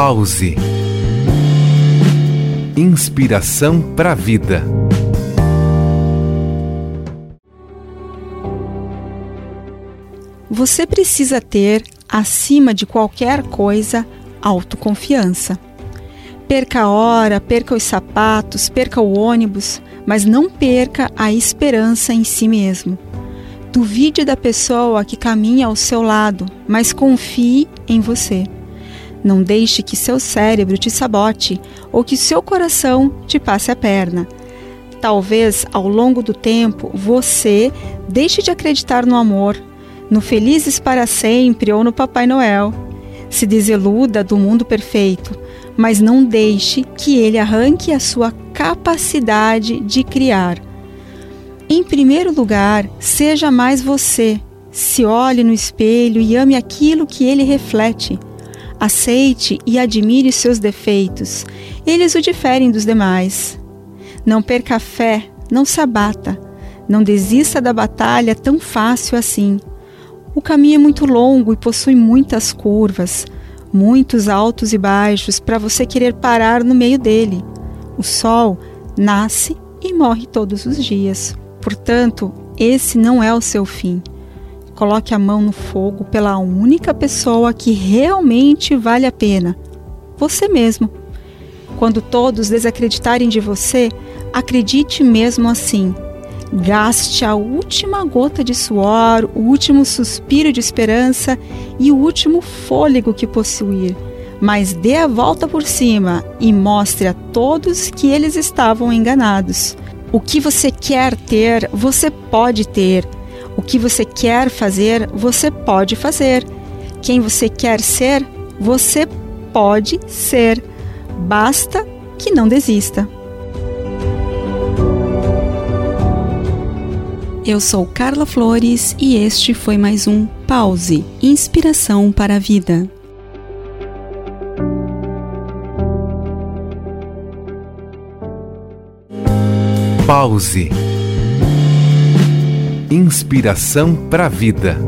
Pause. Inspiração para a vida. Você precisa ter, acima de qualquer coisa, autoconfiança. Perca a hora, perca os sapatos, perca o ônibus, mas não perca a esperança em si mesmo. Duvide da pessoa que caminha ao seu lado, mas confie em você. Não deixe que seu cérebro te sabote ou que seu coração te passe a perna. Talvez ao longo do tempo você deixe de acreditar no amor, no Felizes para Sempre ou no Papai Noel. Se desiluda do mundo perfeito, mas não deixe que ele arranque a sua capacidade de criar. Em primeiro lugar, seja mais você. Se olhe no espelho e ame aquilo que ele reflete. Aceite e admire seus defeitos, eles o diferem dos demais. Não perca a fé, não se abata, não desista da batalha tão fácil assim. O caminho é muito longo e possui muitas curvas, muitos altos e baixos para você querer parar no meio dele. O sol nasce e morre todos os dias. Portanto, esse não é o seu fim. Coloque a mão no fogo pela única pessoa que realmente vale a pena: você mesmo. Quando todos desacreditarem de você, acredite mesmo assim. Gaste a última gota de suor, o último suspiro de esperança e o último fôlego que possuir, mas dê a volta por cima e mostre a todos que eles estavam enganados. O que você quer ter, você pode ter. O que você quer fazer, você pode fazer. Quem você quer ser, você pode ser. Basta que não desista. Eu sou Carla Flores e este foi mais um Pause Inspiração para a Vida. Pause. Inspiração para a vida.